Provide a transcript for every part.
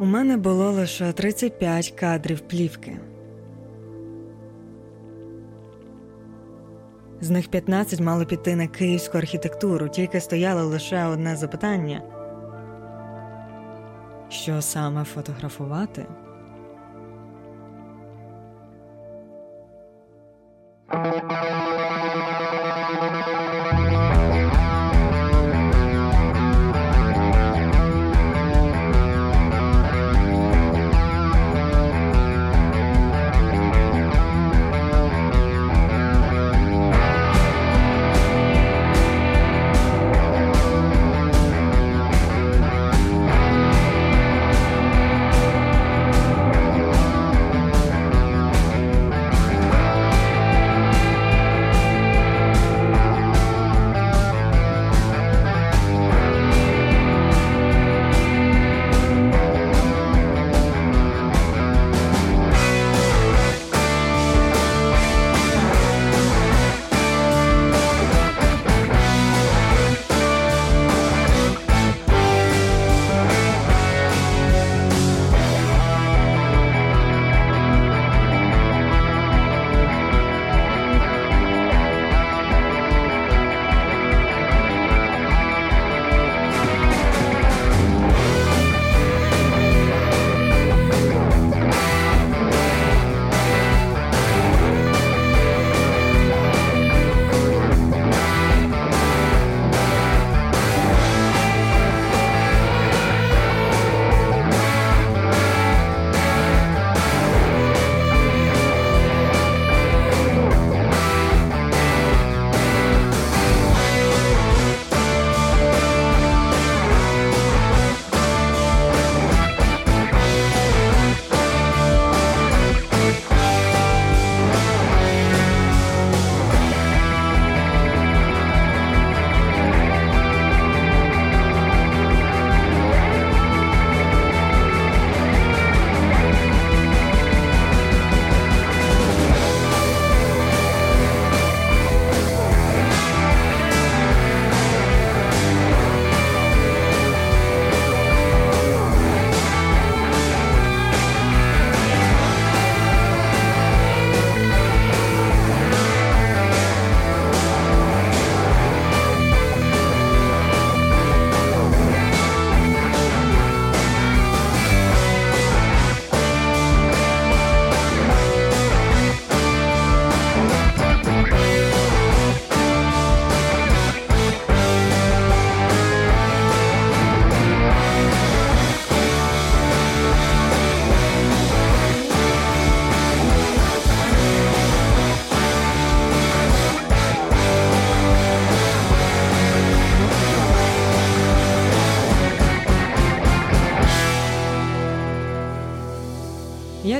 У мене було лише 35 кадрів плівки. З них 15 мало піти на київську архітектуру, тільки стояло лише одне запитання: що саме фотографувати?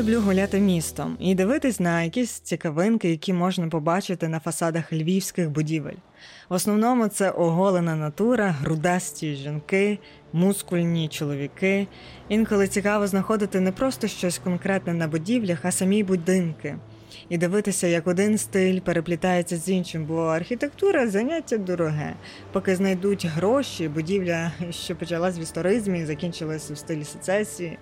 Люблю гуляти містом і дивитись на якісь цікавинки, які можна побачити на фасадах львівських будівель. В основному це оголена натура, грудасті жінки, мускульні чоловіки. Інколи цікаво знаходити не просто щось конкретне на будівлях, а самі будинки. І дивитися, як один стиль переплітається з іншим, бо архітектура заняття дороге. Поки знайдуть гроші, будівля, що почалась в історизмі, закінчилась у стилі сецесії.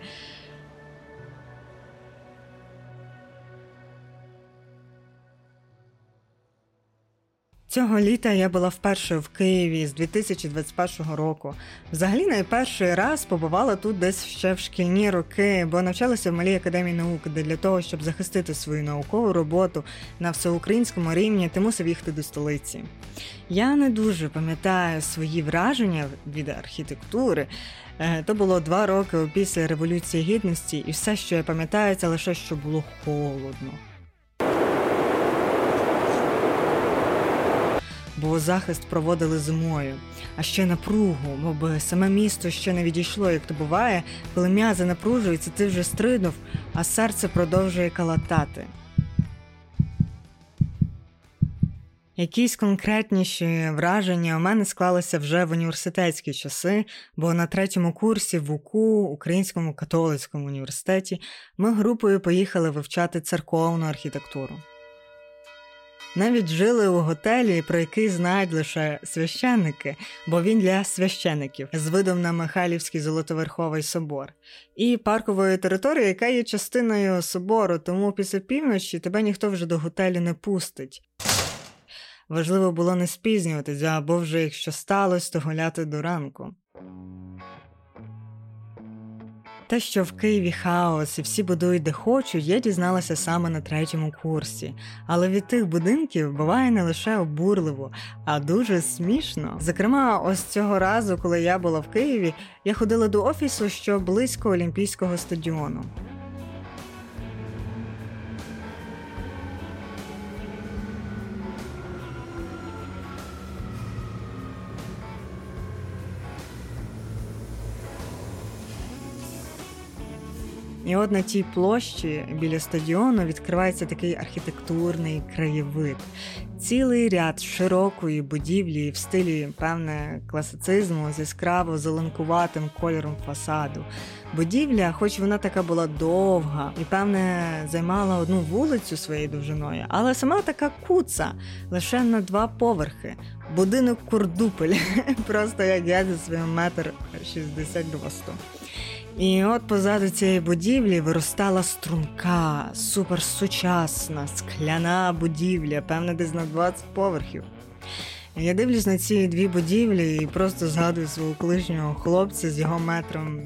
Цього літа я була вперше в Києві з 2021 року. Взагалі, найперший раз побувала тут десь ще в шкільні роки, бо навчалася в малій академії наук, де для того, щоб захистити свою наукову роботу на всеукраїнському рівні, ти мусив їхати до столиці. Я не дуже пам'ятаю свої враження від архітектури. Е, то було два роки після Революції Гідності, і все, що я пам'ятаю, це лише що було холодно. Бо захист проводили зимою, а ще напругу, мов саме місто ще не відійшло, як то буває, коли м'язи напружуються, ти вже стринув, а серце продовжує калатати. Якісь конкретніші враження у мене склалися вже в університетські часи, бо на третьому курсі в УКУ, Українському католицькому університеті, ми групою поїхали вивчати церковну архітектуру. Навіть жили у готелі, про який знають лише священники, бо він для священиків з видом на Михайлівський золотоверховий собор, і парковою територією, яка є частиною собору, тому після півночі тебе ніхто вже до готелю не пустить. Важливо було не спізнюватися, або вже якщо сталося, то гуляти до ранку. Те, що в Києві хаос і всі будують де хочуть, я дізналася саме на третьому курсі. Але від тих будинків буває не лише обурливо, а дуже смішно. Зокрема, ось цього разу, коли я була в Києві, я ходила до офісу, що близько Олімпійського стадіону. І от на тій площі біля стадіону відкривається такий архітектурний краєвид, цілий ряд широкої будівлі в стилі певне класицизму з яскраво зеленкуватим кольором фасаду. Будівля, хоч вона така була довга і, певне, займала одну вулицю своєю довжиною, але сама така куца, лише на два поверхи. Будинок курдупель, просто як я зі своїм метр шістдесят росту. І от позаду цієї будівлі виростала струнка, суперсучасна, скляна будівля, певне, десь на 20 поверхів. Я дивлюсь на ці дві будівлі і просто згадую свого колишнього хлопця з його метром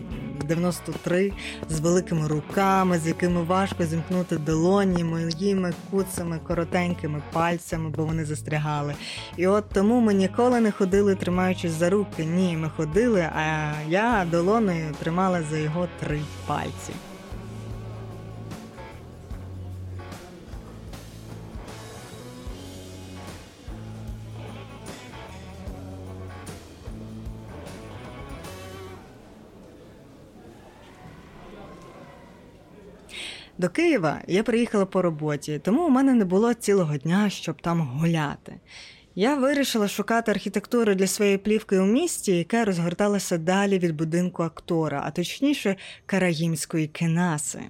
93, з великими руками, з якими важко зімкнути долоні, моїми куцами, коротенькими пальцями, бо вони застрягали. І от тому ми ніколи не ходили, тримаючись за руки. Ні, ми ходили, а я долоною тримала за його три пальці. До Києва я приїхала по роботі, тому у мене не було цілого дня, щоб там гуляти. Я вирішила шукати архітектуру для своєї плівки у місті, яка розгорталася далі від будинку актора, а точніше Караїмської кенаси.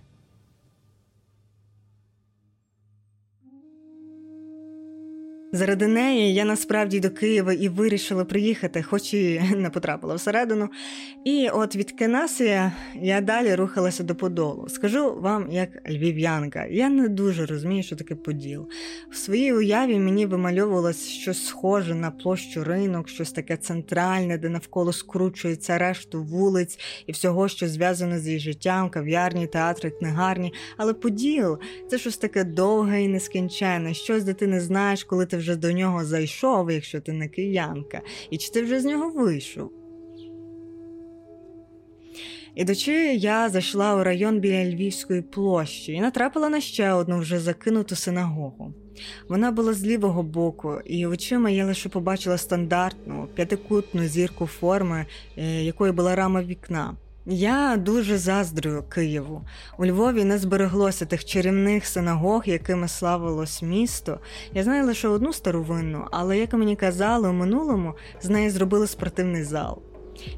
Заради неї я насправді до Києва і вирішила приїхати, хоч і не потрапила всередину. І от від Кенасія я далі рухалася до Подолу. Скажу вам, як львів'янка, я не дуже розумію, що таке Поділ. В своїй уяві мені вимальовувалось щось схоже на площу ринок, щось таке центральне, де навколо скручується решту вулиць і всього, що зв'язано з її життям, кав'ярні, театри, книгарні. Але Поділ це щось таке довге і нескінченне, щось, де ти не знаєш, коли ти вже до нього зайшов, якщо ти не киянка, і чи ти вже з нього вийшов. Ідучи, я зайшла у район біля Львівської площі і натрапила на ще одну вже закинуту синагогу. Вона була з лівого боку, і очима я лише побачила стандартну п'ятикутну зірку форми, е, якою була рама вікна. Я дуже заздрю Києву. У Львові не збереглося тих чарівних синагог, якими славилось місто. Я знаю лише одну старовинну, але як мені казали, у минулому з неї зробили спортивний зал.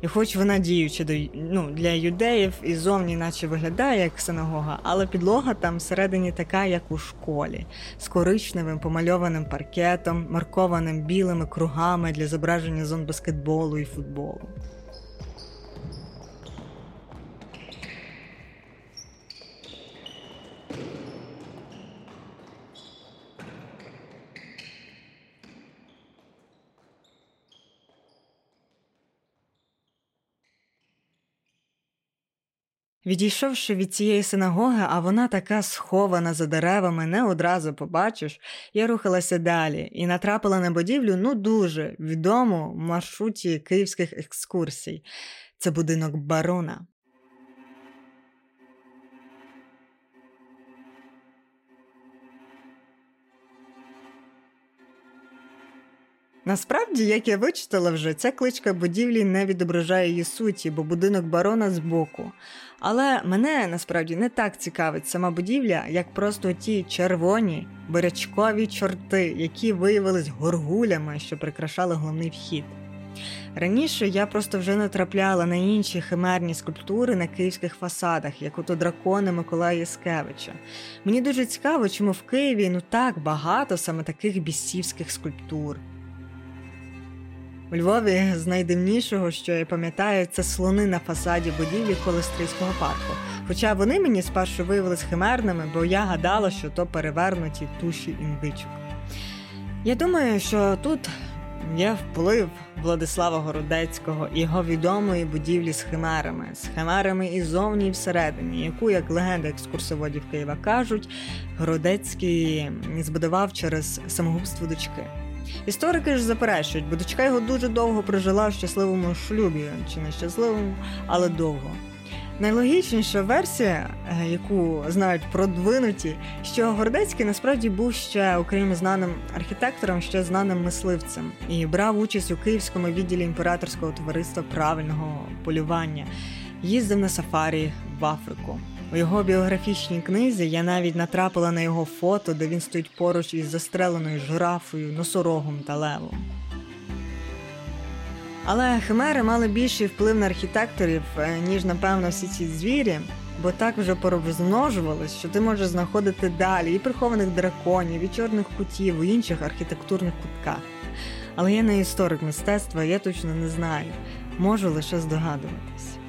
І хоч вона діюча ну, для юдеїв і зовні, наче виглядає як синагога, але підлога там всередині така, як у школі, з коричневим помальованим паркетом, маркованим білими кругами для зображення зон баскетболу і футболу. Відійшовши від цієї синагоги, а вона така схована за деревами, не одразу побачиш, я рухалася далі і натрапила на будівлю ну дуже відому маршруті київських екскурсій. Це будинок барона. Насправді, як я вичитала вже, ця кличка будівлі не відображає її суті, бо будинок барона збоку. Але мене насправді не так цікавить сама будівля, як просто ті червоні бурячкові чорти, які виявились горгулями, що прикрашали головний вхід. Раніше я просто вже натрапляла на інші химерні скульптури на київських фасадах, як ото дракони Миколая Яскевича. Мені дуже цікаво, чому в Києві ну так багато саме таких бісівських скульптур. У Львові з найдивнішого, що я пам'ятаю, це слони на фасаді будівлі Колестрийського парку. Хоча вони мені спершу виявились химерними, бо я гадала, що то перевернуті туші індичок. Я думаю, що тут є вплив Владислава Городецького і його відомої будівлі з химерами, з химерами і зовні і всередині, яку, як легенда екскурсоводів Києва кажуть, Городецький збудував через самогубство дочки. Історики ж заперечують, бо дочка його дуже довго прожила в щасливому шлюбі, чи не щасливому, але довго. Найлогічніша версія, е, яку знають продвинуті, що Гордецький насправді був ще, окрім знаним архітектором, ще знаним мисливцем і брав участь у київському відділі імператорського товариства правильного полювання, їздив на сафарі в Африку. У його біографічній книзі я навіть натрапила на його фото, де він стоїть поруч із застреленою жирафою, носорогом та левом. Але химери мали більший вплив на архітекторів, е, ніж, напевно, всі ці звірі, бо так вже порозмножувалось, що ти можеш знаходити далі і прихованих драконів, і чорних кутів, і інших архітектурних кутках. Але я не історик мистецтва, я точно не знаю, можу лише здогадуватись.